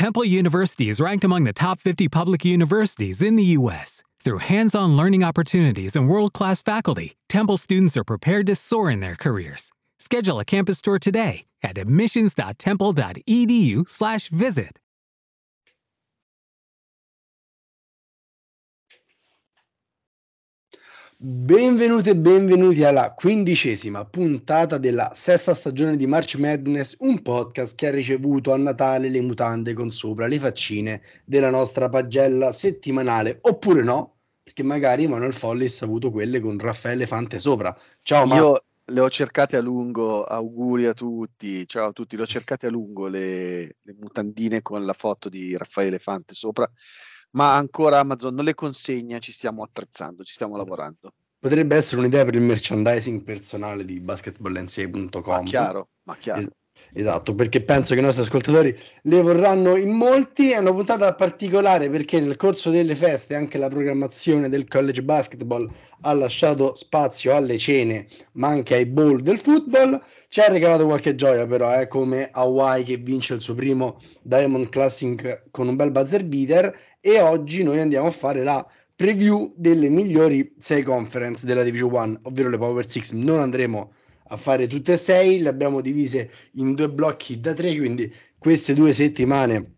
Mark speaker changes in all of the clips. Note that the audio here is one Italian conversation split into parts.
Speaker 1: Temple University is ranked among the top 50 public universities in the U.S. Through hands on learning opportunities and world class faculty, Temple students are prepared to soar in their careers. Schedule a campus tour today at admissions.temple.edu/slash
Speaker 2: Benvenuti e benvenuti alla quindicesima puntata della sesta stagione di March Madness, un podcast che ha ricevuto a Natale le mutande con sopra le faccine della nostra pagella settimanale, oppure no, perché magari Manuel Follis ha avuto quelle con Raffaele Fante sopra. Ciao
Speaker 3: Io ma... le ho cercate a lungo, auguri a tutti, ciao a tutti, le ho cercate a lungo le, le mutandine con la foto di Raffaele Fante sopra ma ancora Amazon non le consegna, ci stiamo attrezzando, ci stiamo lavorando.
Speaker 2: Potrebbe essere un'idea per il merchandising personale di basketballnca.com.
Speaker 3: Ma chiaro, ma chiaro. Es-
Speaker 2: esatto, perché penso che i nostri ascoltatori le vorranno in molti. È una puntata particolare perché nel corso delle feste anche la programmazione del college basketball ha lasciato spazio alle cene, ma anche ai bowl del football. Ci ha regalato qualche gioia però, eh, come Hawaii che vince il suo primo Diamond Classic con un bel buzzer beater e oggi noi andiamo a fare la preview delle migliori 6 conference della Division 1, ovvero le Power 6. Non andremo a fare tutte e sei, le abbiamo divise in due blocchi da tre, quindi queste due settimane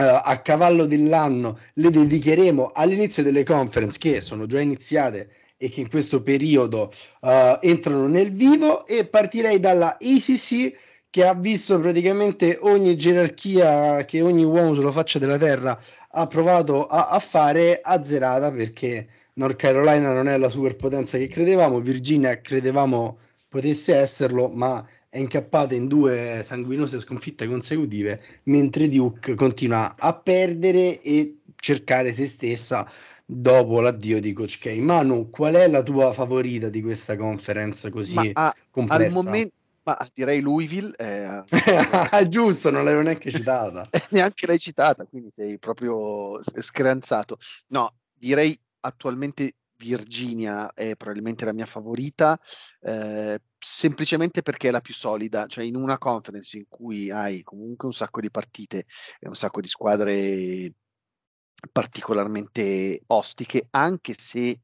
Speaker 2: Uh, a cavallo dell'anno le dedicheremo all'inizio delle conference che sono già iniziate e che in questo periodo uh, entrano nel vivo e partirei dalla ACC che ha visto praticamente ogni gerarchia che ogni uomo sulla faccia della terra ha provato a, a fare azzerata perché North Carolina non è la superpotenza che credevamo, Virginia credevamo potesse esserlo, ma è incappata in due sanguinose sconfitte consecutive, mentre Duke continua a perdere e cercare se stessa dopo l'addio di Coach K. Manu, qual è la tua favorita di questa conference così ma, a, complessa?
Speaker 3: Al, momento ma direi Louisville.
Speaker 2: Eh, Giusto, non l'avevo neanche citata.
Speaker 3: neanche l'hai citata, quindi sei proprio screanzato. No, direi attualmente Virginia è probabilmente la mia favorita, eh, semplicemente perché è la più solida, cioè in una conference in cui hai comunque un sacco di partite e un sacco di squadre particolarmente ostiche, anche se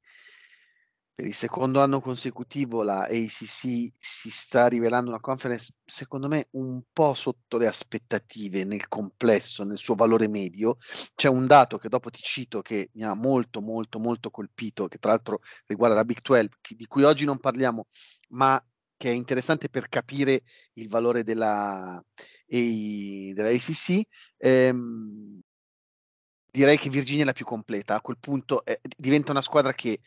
Speaker 3: per il secondo anno consecutivo la ACC si sta rivelando una conference, secondo me, un po' sotto le aspettative nel complesso, nel suo valore medio. C'è un dato che dopo ti cito che mi ha molto, molto, molto colpito, che tra l'altro riguarda la Big 12, di cui oggi non parliamo, ma che è interessante per capire il valore della, della ACC. Ehm, direi che Virginia è la più completa. A quel punto eh, diventa una squadra che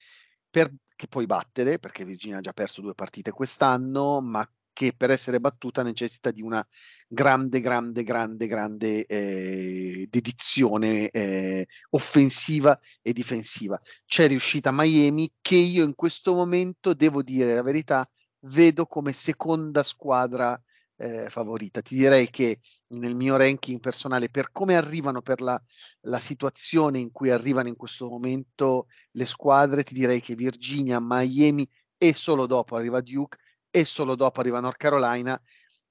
Speaker 3: per che puoi battere, perché Virginia ha già perso due partite quest'anno, ma che per essere battuta necessita di una grande, grande, grande, grande eh, dedizione eh, offensiva e difensiva. C'è riuscita Miami che io in questo momento, devo dire la verità, vedo come seconda squadra eh, favorita. Ti direi che nel mio ranking personale, per come arrivano, per la, la, situazione in cui arrivano in questo momento le squadre, ti direi che Virginia, Miami e solo dopo arriva Duke e solo dopo arriva North Carolina,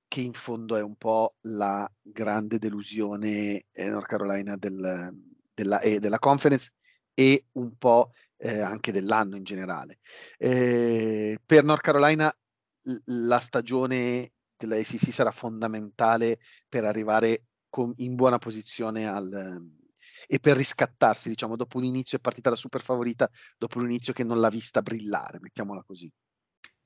Speaker 3: che in fondo è un po' la grande delusione eh, North Carolina del, della, eh, della conference e un po' eh, anche dell'anno in generale. Eh, per North Carolina la stagione della ACC sarà fondamentale per arrivare con, in buona posizione al, e per riscattarsi, diciamo, dopo un inizio è partita la super favorita, dopo un inizio che non l'ha vista brillare, mettiamola così.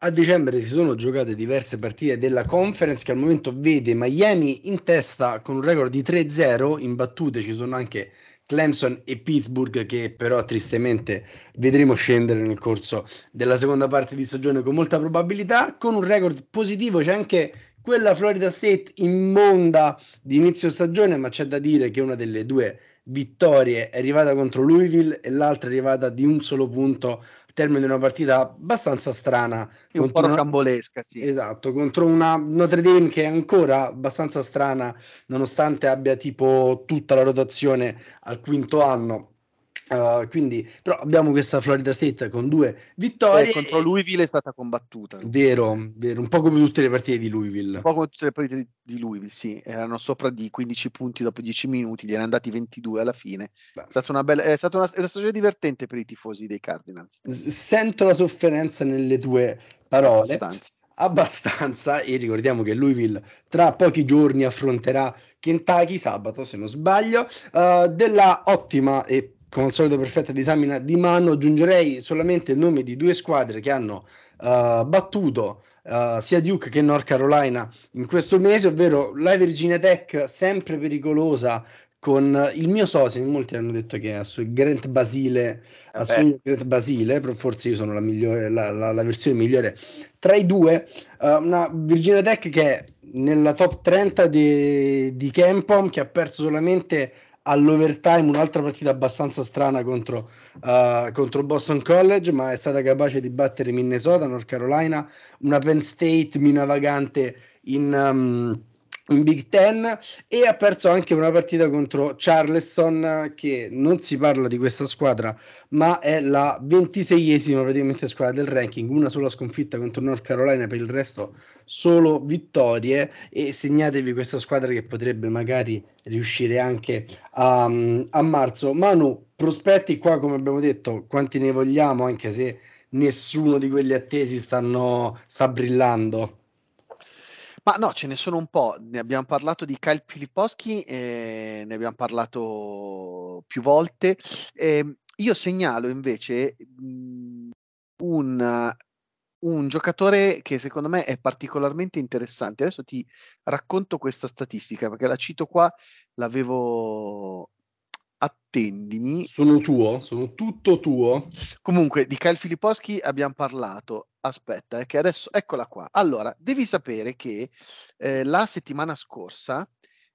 Speaker 2: A dicembre si sono giocate diverse partite della conference che al momento vede Miami in testa con un record di 3-0, imbattute ci sono anche Clemson e Pittsburgh che però tristemente vedremo scendere nel corso della seconda parte di stagione con molta probabilità. Con un record positivo c'è anche quella Florida State immonda di inizio stagione, ma c'è da dire che una delle due vittorie è arrivata contro Louisville e l'altra è arrivata di un solo punto al termine di una partita abbastanza strana.
Speaker 3: Un po' rocambolesca, una... sì.
Speaker 2: Esatto, contro una Notre Dame che è ancora abbastanza strana, nonostante abbia tipo tutta la rotazione al quinto anno Uh, quindi, però abbiamo questa Florida State con due vittorie.
Speaker 3: Eh, contro Louisville è stata combattuta.
Speaker 2: Vero, vero, un po' come tutte le partite di Louisville.
Speaker 3: Un po' come tutte le partite di Louisville, sì. Erano sopra di 15 punti dopo 10 minuti, gli erano andati 22 alla fine. È stata una bella, è stata una, è una stagione divertente per i tifosi dei Cardinals.
Speaker 2: S- sento la sofferenza nelle tue parole. Abbastanza abbastanza e ricordiamo che Louisville tra pochi giorni affronterà Kentucky sabato se non sbaglio uh, della ottima e come al solito perfetta disamina di mano aggiungerei solamente il nome di due squadre che hanno uh, battuto uh, sia Duke che North Carolina in questo mese ovvero la Virginia Tech sempre pericolosa con il mio socio, molti hanno detto che è su Grant Basile, eh Grant Basile, però forse io sono la, migliore, la, la, la versione migliore tra i due, uh, una Virginia Tech che è nella top 30 di, di Campom, che ha perso solamente all'overtime un'altra partita abbastanza strana contro, uh, contro, Boston College, ma è stata capace di battere Minnesota, North Carolina, una Penn State minavagante in... Um, in Big Ten e ha perso anche una partita contro Charleston che non si parla di questa squadra ma è la ventiseiesima praticamente squadra del ranking una sola sconfitta contro North Carolina per il resto solo vittorie. E segnatevi questa squadra che potrebbe magari riuscire anche a, a marzo. Manu prospetti qua come abbiamo detto quanti ne vogliamo anche se nessuno di quelli attesi stanno, sta brillando
Speaker 3: ma no, ce ne sono un po'. Ne abbiamo parlato di Kyle Filipowski, eh, ne abbiamo parlato più volte. Eh, io segnalo invece mh, mhmm, un, un giocatore che secondo me è particolarmente interessante. Adesso ti racconto questa statistica perché la cito qua, l'avevo attendimi.
Speaker 2: Sono tuo, sono tutto tuo.
Speaker 3: Comunque, di Kyle Filipowski abbiamo parlato. Aspetta, è che adesso eccola qua. Allora, devi sapere che eh, la settimana scorsa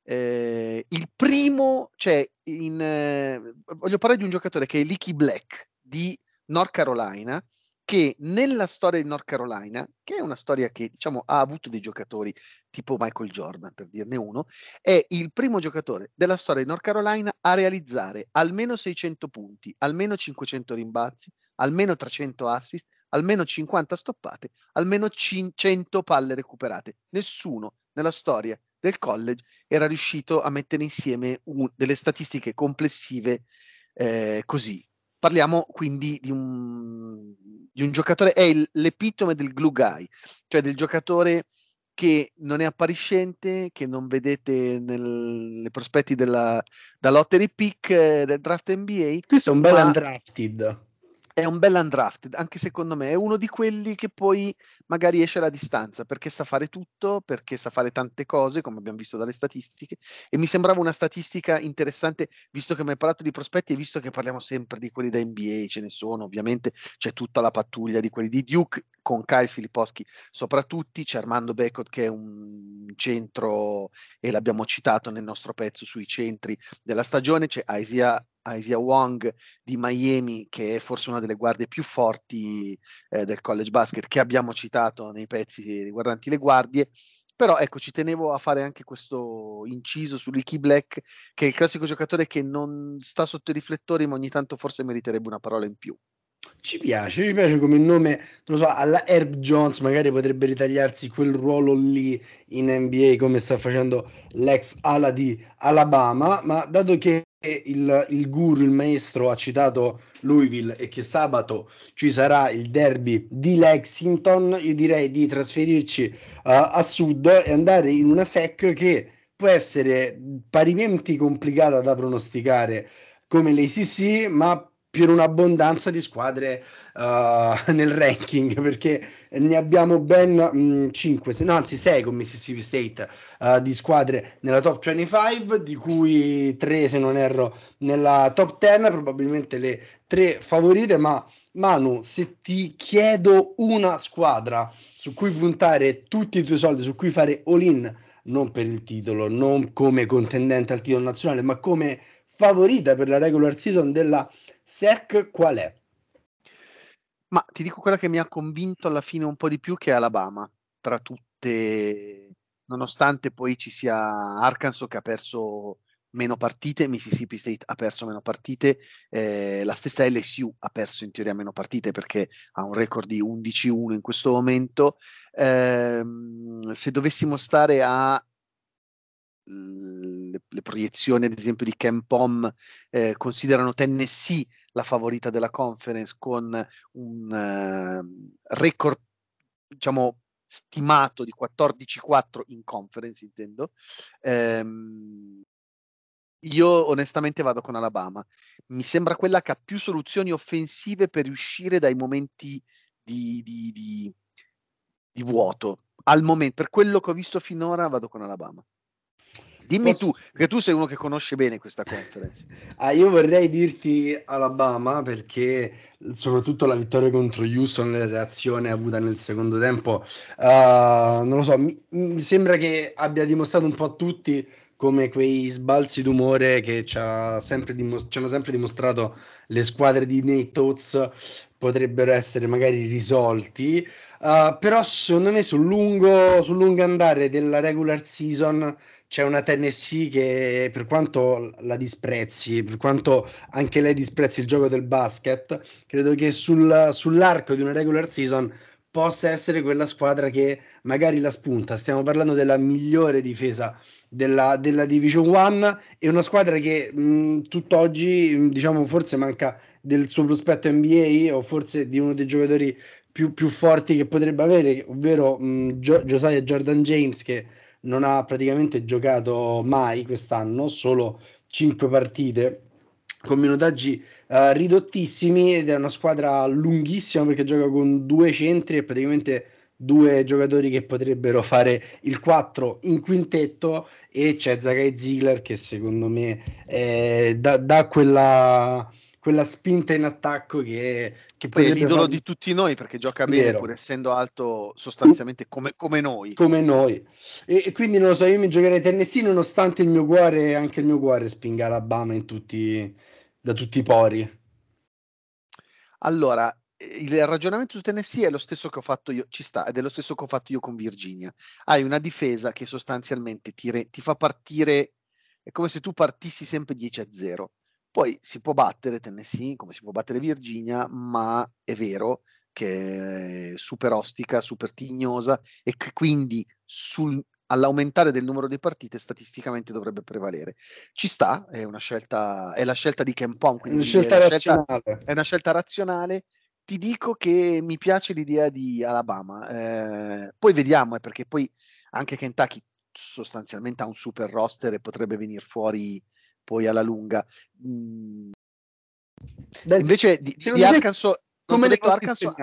Speaker 3: eh, il primo, cioè, in, eh, voglio parlare di un giocatore che è Licky Black di North Carolina, che nella storia di North Carolina, che è una storia che diciamo ha avuto dei giocatori tipo Michael Jordan, per dirne uno, è il primo giocatore della storia di North Carolina a realizzare almeno 600 punti, almeno 500 rimbalzi, almeno 300 assist, almeno 50 stoppate, almeno 100 palle recuperate. Nessuno nella storia del college era riuscito a mettere insieme un, delle statistiche complessive eh, così Parliamo quindi di un, di un giocatore, è il, l'epitome del glue guy, cioè del giocatore che non è appariscente, che non vedete nei prospetti della, della lottery pick eh, del draft NBA.
Speaker 2: Questo è un bel undrafted
Speaker 3: è un bel undrafted, anche secondo me, è uno di quelli che poi magari esce alla distanza perché sa fare tutto, perché sa fare tante cose, come abbiamo visto dalle statistiche, e mi sembrava una statistica interessante, visto che mi hai parlato di prospetti e visto che parliamo sempre di quelli da NBA, ce ne sono, ovviamente c'è tutta la pattuglia di quelli di Duke, con Kyle Filipowski soprattutto, c'è Armando Becot che è un centro, e l'abbiamo citato nel nostro pezzo sui centri della stagione, c'è Isaiah Asia Wong di Miami, che è forse una delle guardie più forti eh, del college basket, che abbiamo citato nei pezzi riguardanti le guardie. Però ecco, ci tenevo a fare anche questo inciso su Ricky Black, che è il classico giocatore che non sta sotto i riflettori, ma ogni tanto forse meriterebbe una parola in più.
Speaker 2: Ci piace, ci piace come nome, non lo so, alla Herb Jones magari potrebbe ritagliarsi quel ruolo lì in NBA come sta facendo l'ex ala di Alabama, ma dato che il, il guru, il maestro ha citato Louisville e che sabato ci sarà il derby di Lexington, io direi di trasferirci uh, a sud e andare in una SEC che può essere parimenti complicata da pronosticare come l'ACC, ma per un'abbondanza di squadre uh, nel ranking perché ne abbiamo ben 5, mm, no, anzi 6 con Mississippi State uh, di squadre nella top 25 di cui 3 se non erro nella top 10 probabilmente le tre favorite ma Manu se ti chiedo una squadra su cui puntare tutti i tuoi soldi su cui fare all in non per il titolo non come contendente al titolo nazionale ma come favorita per la regular season della SEC qual è?
Speaker 3: Ma ti dico quella che mi ha convinto alla fine un po' di più che è Alabama, tra tutte, nonostante poi ci sia Arkansas che ha perso meno partite, Mississippi State ha perso meno partite, eh, la stessa LSU ha perso in teoria meno partite perché ha un record di 11-1 in questo momento. Eh, se dovessimo stare a le, proiezioni ad esempio di Ken Pom eh, considerano Tennessee la favorita della conference con un uh, record diciamo stimato di 14-4 in conference intendo. Ehm, io onestamente vado con Alabama. Mi sembra quella che ha più soluzioni offensive per uscire dai momenti di, di, di, di vuoto. Al momento per quello che ho visto finora vado con Alabama Dimmi Posso... tu, perché tu sei uno che conosce bene questa conference.
Speaker 2: ah, io vorrei dirti Alabama perché soprattutto la vittoria contro Houston, la reazione avuta nel secondo tempo, uh, non lo so, mi, mi, sembra che abbia dimostrato un po' a tutti come quei sbalzi d'umore che ci, sempre dimos- ci hanno sempre dimostrato le squadre di Nate Oates potrebbero essere magari risolti. Uh, però secondo me sul lungo, sul lungo andare della regular season c'è una Tennessee che per quanto la disprezzi, per quanto anche lei disprezzi il gioco del basket, credo che sul, sull'arco di una regular season possa essere quella squadra che magari la spunta. Stiamo parlando della migliore difesa della, della Division 1 e una squadra che mh, tutt'oggi, diciamo, forse manca del suo prospetto NBA o forse di uno dei giocatori più, più forti che potrebbe avere, ovvero mh, Gio- Josiah Jordan James che non ha praticamente giocato mai quest'anno, solo 5 partite con minutaggi uh, ridottissimi ed è una squadra lunghissima perché gioca con due centri e praticamente due giocatori che potrebbero fare il 4 in quintetto e c'è Zagai Ziegler che secondo me eh, dà, dà quella, quella spinta in attacco che, che
Speaker 3: poi è l'idolo far... di tutti noi perché gioca bene Vero. pur essendo alto sostanzialmente come, come noi
Speaker 2: come noi e, e, quindi non lo so io mi giocherei Tennessee nonostante il mio cuore anche il mio cuore spinga Alabama in tutti da tutti i pori
Speaker 3: allora il ragionamento su Tennessee è lo stesso che ho fatto io, ci sta, ed è lo stesso che ho fatto io con Virginia. Hai una difesa che sostanzialmente ti, re, ti fa partire, è come se tu partissi sempre 10 a 0. Poi si può battere Tennessee come si può battere Virginia, ma è vero che è super ostica, super tignosa e che quindi sul, all'aumentare del numero di partite statisticamente dovrebbe prevalere. Ci sta, è una scelta, è la scelta di Ken Pong,
Speaker 2: quindi è una scelta, è una scelta,
Speaker 3: è una scelta razionale. Ti dico che mi piace l'idea di Alabama, eh, poi vediamo, eh, perché poi anche Kentucky sostanzialmente ha un super roster e potrebbe venire fuori poi alla lunga. Mm. Invece di, di Arkansas,
Speaker 2: come le Arkansas,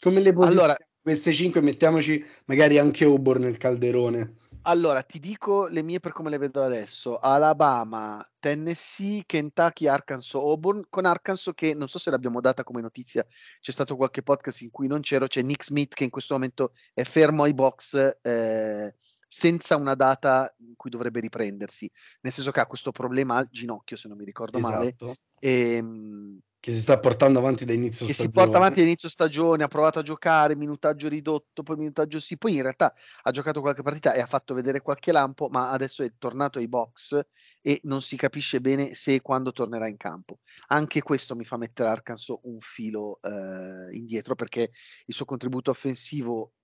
Speaker 2: come le allora, queste 5 mettiamoci magari anche Auburn nel calderone.
Speaker 3: Allora, ti dico le mie per come le vedo adesso. Alabama, Tennessee, Kentucky, Arkansas, Auburn, con Arkansas che non so se l'abbiamo data come notizia, c'è stato qualche podcast in cui non c'ero, c'è Nick Smith che in questo momento è fermo ai box eh, senza una data in cui dovrebbe riprendersi, nel senso che ha questo problema al ginocchio, se non mi ricordo esatto. male. E, ehm,
Speaker 2: che si sta portando avanti da inizio
Speaker 3: che
Speaker 2: stagione.
Speaker 3: si porta avanti da inizio stagione, ha provato a giocare, minutaggio ridotto, poi minutaggio sì, poi in realtà ha giocato qualche partita e ha fatto vedere qualche lampo, ma adesso è tornato ai box e non si capisce bene se e quando tornerà in campo. Anche questo mi fa mettere Arkansas un filo eh, indietro perché il suo contributo offensivo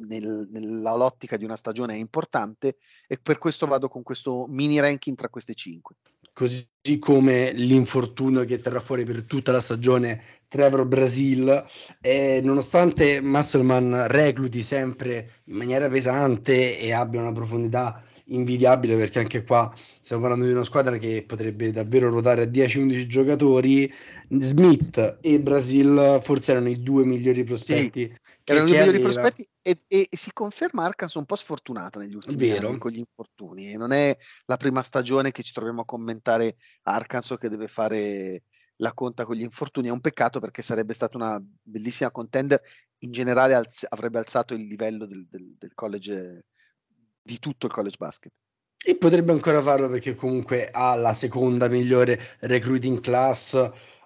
Speaker 3: nel, nella lottica di una stagione è importante e per questo vado con questo mini ranking tra queste cinque.
Speaker 2: Così come l'infortunio che terrà fuori per tutta la stagione Trevor Brasil, e nonostante Musselman recluti sempre in maniera pesante e abbia una profondità invidiabile perché anche qua stiamo parlando di una squadra che potrebbe davvero ruotare a 10-11 giocatori Smith e Brasil forse erano i due migliori prospetti sì,
Speaker 3: erano i migliori prospetti e, e, e, si conferma Arkansas un po' sfortunata negli ultimi Vero. anni con gli infortuni. Non è la prima stagione che ci troviamo a commentare Arkansas che deve fare la conta con gli infortuni. È un peccato perché sarebbe stata una bellissima contender. In generale alz- avrebbe alzato il livello del, del, del college, di tutto il college basket.
Speaker 2: E potrebbe ancora farlo perché comunque ha la seconda migliore recruiting class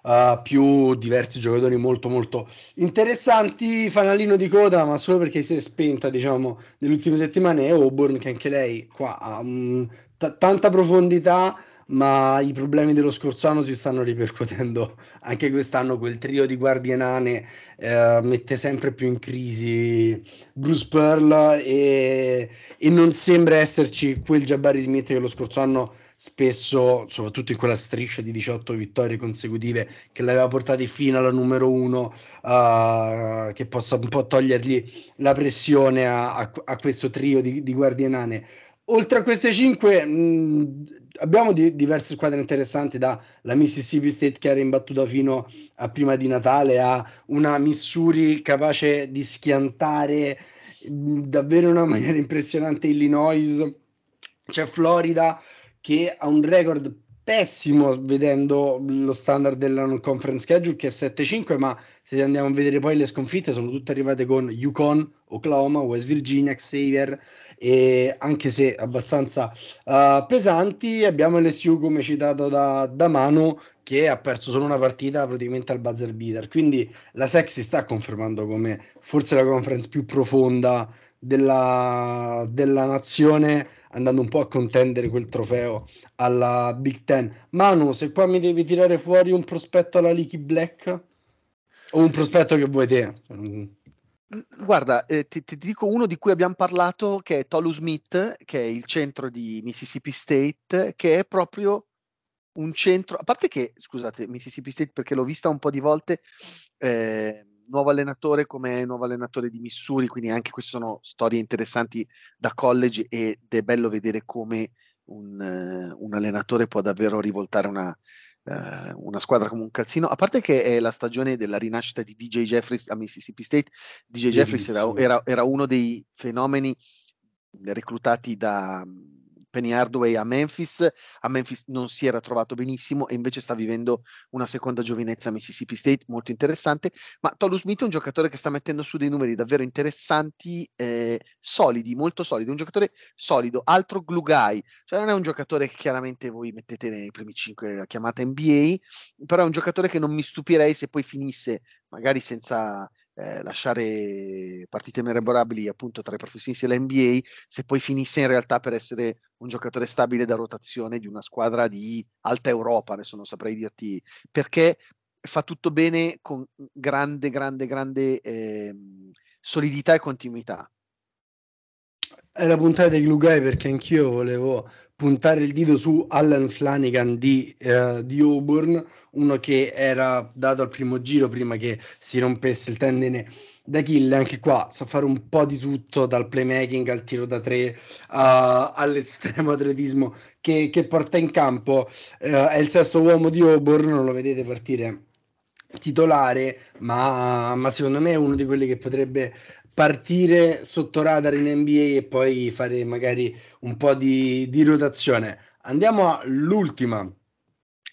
Speaker 2: uh, più diversi giocatori molto molto interessanti. Fanalino di coda, ma solo perché si è spenta, diciamo, nelle ultime settimane è Auburn, che anche lei qua ha un t- tanta profondità ma i problemi dello scorso anno si stanno ripercuotendo anche quest'anno. Quel trio di guardie nane eh, mette sempre più in crisi Bruce Pearl e, e, non sembra esserci quel Jabari Smith che lo scorso anno spesso, soprattutto in quella striscia di 18 vittorie consecutive che l'aveva portati fino alla numero uno, uh, che possa un po' togliergli la pressione a, a, a questo trio di, di guardie nane oltre a queste cinque mh, abbiamo di, diverse squadre interessanti da la Mississippi State che era imbattuta fino a prima di Natale a una Missouri capace di schiantare mh, davvero in una maniera impressionante Illinois. C'è Florida che ha un record pessimo vedendo lo standard della non conference schedule che è 7-5 ma se andiamo a vedere poi le sconfitte sono tutte arrivate con Yukon, Oklahoma, West Virginia, Xavier e anche se abbastanza uh, pesanti abbiamo LSU come citato da, da Manu che ha perso solo una partita praticamente al buzzer beater. Quindi la SEC si sta confermando come forse la conference più profonda della, della nazione andando un po' a contendere quel trofeo alla Big Ten. Manu, se qua mi devi tirare fuori un prospetto alla Leaky Black o un prospetto che vuoi te?
Speaker 3: Guarda, eh, ti, ti, dico uno di cui abbiamo parlato che è Tolu Smith, che è il centro di Mississippi State, che è proprio un centro, a parte che, scusate, Mississippi State perché l'ho vista un po' di volte, eh, nuovo allenatore come nuovo allenatore di Missouri, quindi anche queste sono storie interessanti da college ed è bello vedere come un, uh, un allenatore può davvero rivoltare una, uh, una, squadra come un calzino, a parte che è la stagione della rinascita di DJ Jeffries a Mississippi State, DJ Jeffries era, era, era uno dei fenomeni reclutati da Penny Hardaway a Memphis, a Memphis non si era trovato benissimo e invece sta vivendo una seconda giovinezza a Mississippi State molto interessante, ma Tolu Smith è un giocatore che sta mettendo su dei numeri davvero interessanti, eh, solidi, molto solidi, un giocatore solido, altro glue guy, cioè non è un giocatore che chiaramente voi mettete nei primi 5 la chiamata NBA, però è un giocatore che non mi stupirei se poi finisse magari senza eh, lasciare partite memorabili appunto tra i professionisti dell'NBA se poi finisse in realtà per essere un giocatore stabile da rotazione di una squadra di alta Europa, adesso non saprei dirti perché fa tutto bene con grande, grande, grande eh, solidità e continuità.
Speaker 2: La puntata di Lugai perché anch'io volevo puntare il dito su Allen Flanagan di, uh, di, Auburn, uno che era dato al primo giro prima che si rompesse il tendine d'Achille. Anche qua sa fare un po' di tutto, dal playmaking al tiro da tre uh, all'estremo atletismo che, che, porta in campo. Uh, è il sesto uomo di Auburn, non lo vedete partire titolare, ma, ma, secondo me è uno di quelli che potrebbe partire sotto radar in NBA e poi fare magari un po' di, di rotazione. Andiamo all'ultima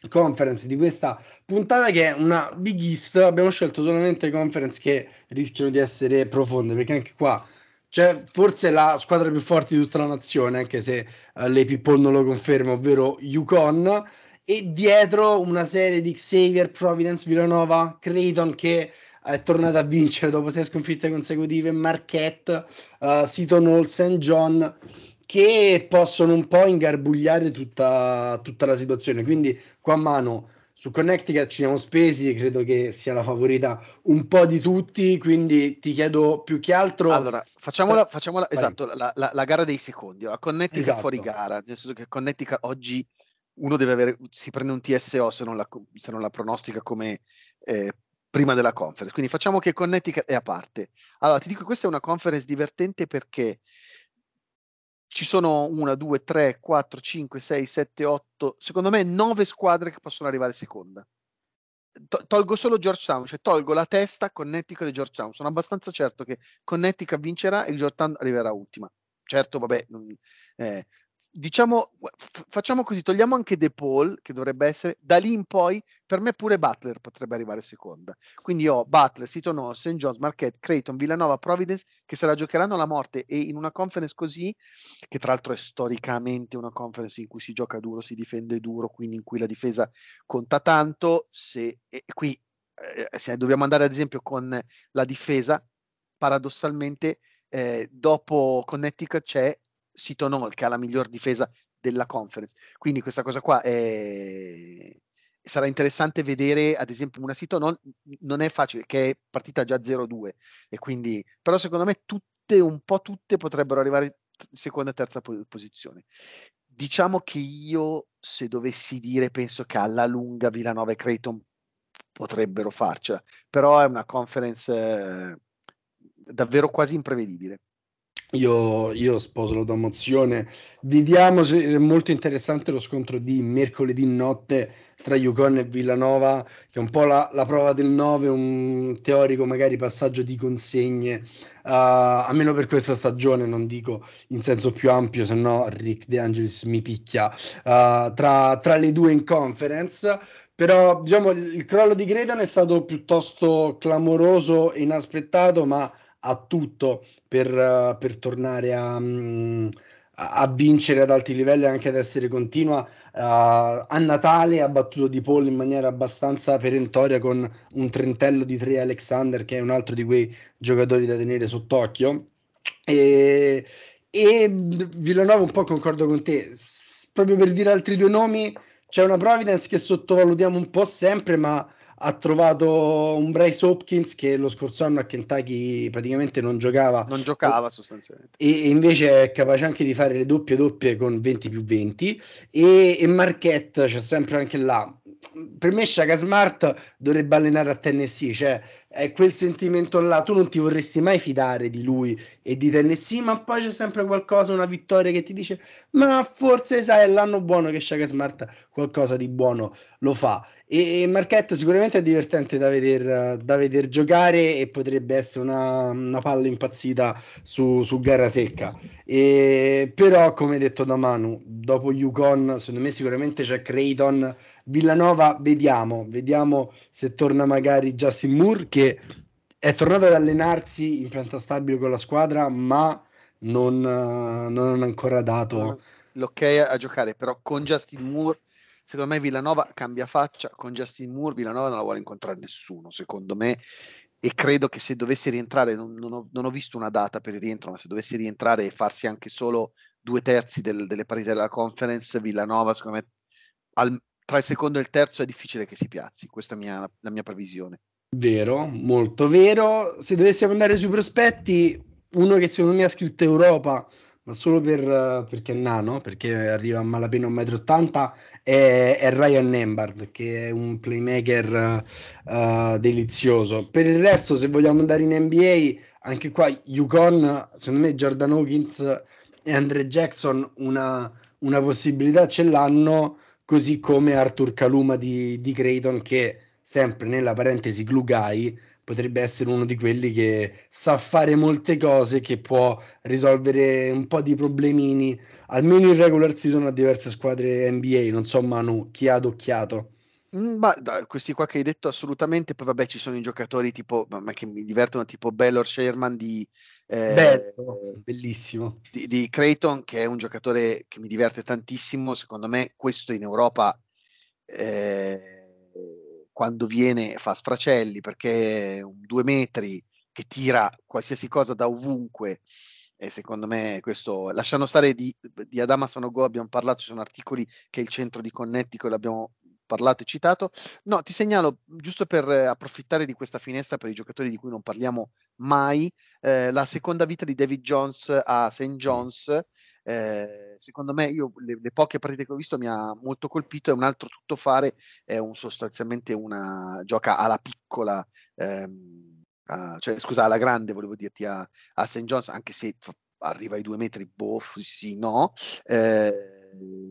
Speaker 2: conference di questa puntata che è una Big East. Abbiamo scelto solamente conference che rischiano di essere profonde perché anche qua c'è forse la squadra più forte di tutta la nazione, anche se uh, le People non lo conferma, ovvero Yukon. E dietro una serie di Xavier, Providence, Villanova, Creighton che è tornata a vincere dopo sei sconfitte consecutive, Marquette, uh, Seton Hall, St. John, che possono un po' ingarbugliare tutta, tutta la situazione. Quindi qua a mano su Connecticut ci siamo spesi, credo che sia la favorita un po' di tutti, quindi ti chiedo più che altro...
Speaker 3: Allora, facciamola, facciamola esatto, la, la, la, gara dei secondi, la Connecticut esatto. fuori gara, nel senso che Connecticut oggi uno deve avere, si prende un TSO se non la, se non la pronostica come eh, prima della conference. Quindi facciamo che Connecticut è a parte. Allora, ti dico, questa è una conference divertente perché ci sono una, due, tre, quattro, cinque, sei, sette, otto, secondo me nove squadre che possono arrivare seconda. tolgo solo Georgetown, cioè tolgo la testa Connecticut e Georgetown. Sono abbastanza certo che Connecticut vincerà e Georgetown arriverà ultima. Certo, vabbè, non, eh, diciamo, facciamo così, togliamo anche De Paul, che dovrebbe essere, da lì in poi, per me pure Butler potrebbe arrivare seconda. Quindi ho Butler, Hall, St. John's, Marquette, Creighton, Villanova, Providence, che se la giocheranno la morte e in una conference così, che tra l'altro è storicamente una conference in cui si gioca duro, si difende duro, quindi in cui la difesa conta tanto, se qui eh, se dobbiamo andare ad esempio con la difesa, paradossalmente eh, dopo Connecticut c'è Seton Hall che ha la miglior difesa della conference. Quindi questa cosa qua è... sarà interessante vedere, ad esempio, una sito non, non è facile, che è partita già 0-2, e quindi, però secondo me tutte, un po' tutte potrebbero arrivare in seconda e terza posizione. Diciamo che io, se dovessi dire, penso che alla lunga Villanova e Creighton potrebbero farcela, però è una conference eh, davvero quasi imprevedibile.
Speaker 2: Io, io, sposo la tua mozione. Vediamo se è molto interessante lo scontro di mercoledì notte tra Yukon e Villanova, che è un po' la, la prova del 9, un teorico magari passaggio di consegne, uh, almeno per questa stagione, non dico in senso più ampio, se no Rick De Angelis mi picchia, uh, tra, tra le due in conference. Però diciamo il crollo di Creighton è stato piuttosto clamoroso e inaspettato, ma ha tutto per, uh, per tornare a, um, a, vincere ad alti livelli anche ad essere continua. Uh, a Natale ha battuto Di Paul in maniera abbastanza perentoria con un trentello di tre Alexander, che è un altro di quei giocatori da tenere sott'occhio. E, e Villanova un po' concordo con te, proprio per dire altri due nomi, c'è una Providence che sottovalutiamo un po' sempre, ma ha trovato un Bryce Hopkins che lo scorso anno a Kentucky praticamente non giocava.
Speaker 3: Non giocava sostanzialmente.
Speaker 2: E, e invece è capace anche di fare le doppie doppie con 20 più 20. E, e Marquette c'è sempre anche là. Per me Shaka Smart dovrebbe allenare a Tennessee, cioè è quel sentimento là, tu non ti vorresti mai fidare di lui e di Tennessee, ma poi c'è sempre qualcosa, una vittoria che ti dice, ma forse sai, è l'anno buono che Shaka Smart qualcosa di buono lo fa. E, Marquette sicuramente è divertente da vedere da veder giocare e potrebbe essere una, una palla impazzita su, su gara secca. E, però, come detto da Manu, dopo Yukon, secondo me sicuramente c'è Creighton, Villanova, vediamo, vediamo se torna magari Justin Moore che è tornato ad allenarsi in pianta stabile con la squadra, ma non, non ha ancora dato.
Speaker 3: L'ok a giocare, però con Justin Moore secondo me Villanova cambia faccia. Con Justin Moore, Villanova non la vuole incontrare nessuno, secondo me, e credo che se dovesse rientrare, non, non, ho, non ho, visto una data per il rientro, ma se dovesse rientrare e farsi anche solo due terzi del, delle partite della conference, Villanova, secondo me, al, tra il secondo e il terzo è difficile che si piazzi, questa è mia, la mia previsione.
Speaker 2: Vero, molto vero. Se dovessimo andare sui prospetti, uno che secondo me ha scritto Europa ma solo per, perché è nano, perché arriva a malapena 1,80 m, è, è Ryan Nembard, che è un playmaker uh, delizioso. Per il resto, se vogliamo andare in NBA, anche qua Yukon, secondo me Jordan Hawkins e Andre Jackson una, una possibilità ce l'hanno, così come Arthur Kaluma di, di Creighton, che sempre nella parentesi glue guy, potrebbe essere uno di quelli che sa fare molte cose, che può risolvere un po' di problemini, almeno in regular season a diverse squadre NBA. Non so, Manu, chi ha adocchiato?
Speaker 3: Mm, ma da, questi qua che hai detto assolutamente, poi vabbè ci sono i giocatori tipo, ma che mi divertono, tipo Bellor Sherman di...
Speaker 2: Eh, Bello, bellissimo.
Speaker 3: Di, di Creighton, che è un giocatore che mi diverte tantissimo, secondo me questo in Europa... Eh, quando viene fa sfracelli perché un due metri che tira qualsiasi cosa da ovunque e secondo me questo lasciando stare di, di Adama Sanogo abbiamo parlato ci sono articoli che il centro di Connecticut l'abbiamo parlato e citato no ti segnalo giusto per approfittare di questa finestra per i giocatori di cui non parliamo mai eh, la seconda vita di David Jones a St. John's eh, secondo me, io le, le, poche partite che ho visto mi ha molto colpito. È un altro tuttofare, è un, sostanzialmente una gioca alla piccola, ehm, a, cioè scusa, alla grande, volevo dirti a, a St. John's, anche se arriva ai due metri, boh, sì, no. Eh,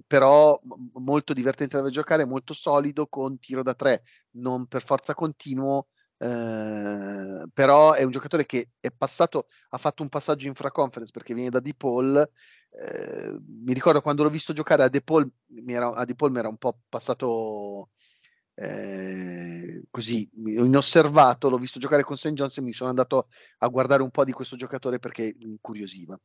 Speaker 3: però molto divertente da giocare, molto solido con tiro da tre, non per forza continuo, eh, però è un giocatore che è passato, ha fatto un passaggio in fra-conference perché viene da DePaul eh, mi ricordo quando l'ho visto giocare a DePaul, mi era, a DePaul mi era un po' passato eh, così inosservato, l'ho visto giocare con St. John's e mi sono andato a guardare un po' di questo giocatore perché mi incuriosiva.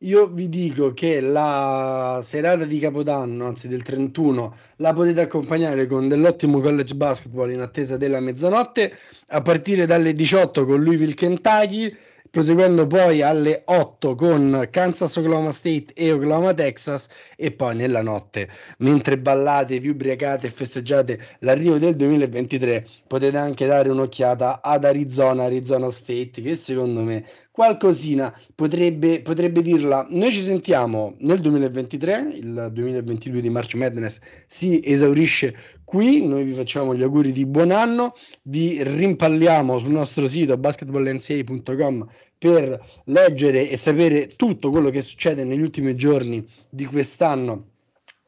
Speaker 2: Io vi dico che la serata di Capodanno, anzi del 31, la potete accompagnare con dell'ottimo college basketball in attesa della mezzanotte a partire dalle 18 con Louisville Kentucky proseguendo poi alle 8 con Kansas Oklahoma State e Oklahoma Texas e poi nella notte mentre ballate, vi ubriacate e festeggiate l'arrivo del 2023 potete anche dare un'occhiata ad Arizona, Arizona State che secondo me qualcosina potrebbe, potrebbe dirla. Noi ci sentiamo nel 2023, il 2022 di March Madness si esaurisce qui, noi vi facciamo gli auguri di buon anno, vi rimpalliamo sul nostro sito basketballnca.com per leggere e sapere tutto quello che succede negli ultimi giorni di quest'anno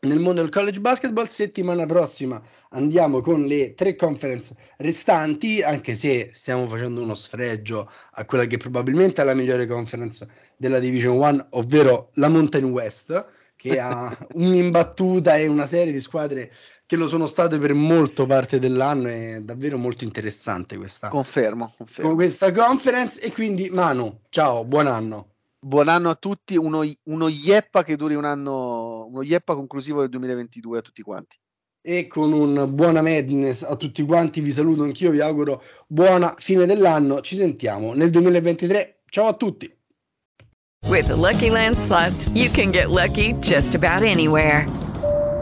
Speaker 2: nel mondo del college basketball. Settimana prossima andiamo con le tre conference restanti, anche se stiamo facendo uno sfregio a quella che probabilmente è la migliore conference della Division 1, ovvero la Mountain West, che ha un'imbattuta e una serie di squadre che lo sono state per molto parte dell'anno. È davvero molto interessante questa,
Speaker 3: confermo, confermo.
Speaker 2: questa conference. E quindi, Manu, ciao, buon anno.
Speaker 3: Buon anno a tutti, uno, uno Ieppa che duri un anno, uno Ieppa conclusivo del 2022 a tutti quanti.
Speaker 2: E con un buona Madness a tutti quanti, vi saluto anch'io, vi auguro buona fine dell'anno, ci sentiamo nel 2023, ciao a tutti!
Speaker 4: With the Lucky Land slots, you can get lucky just about anywhere.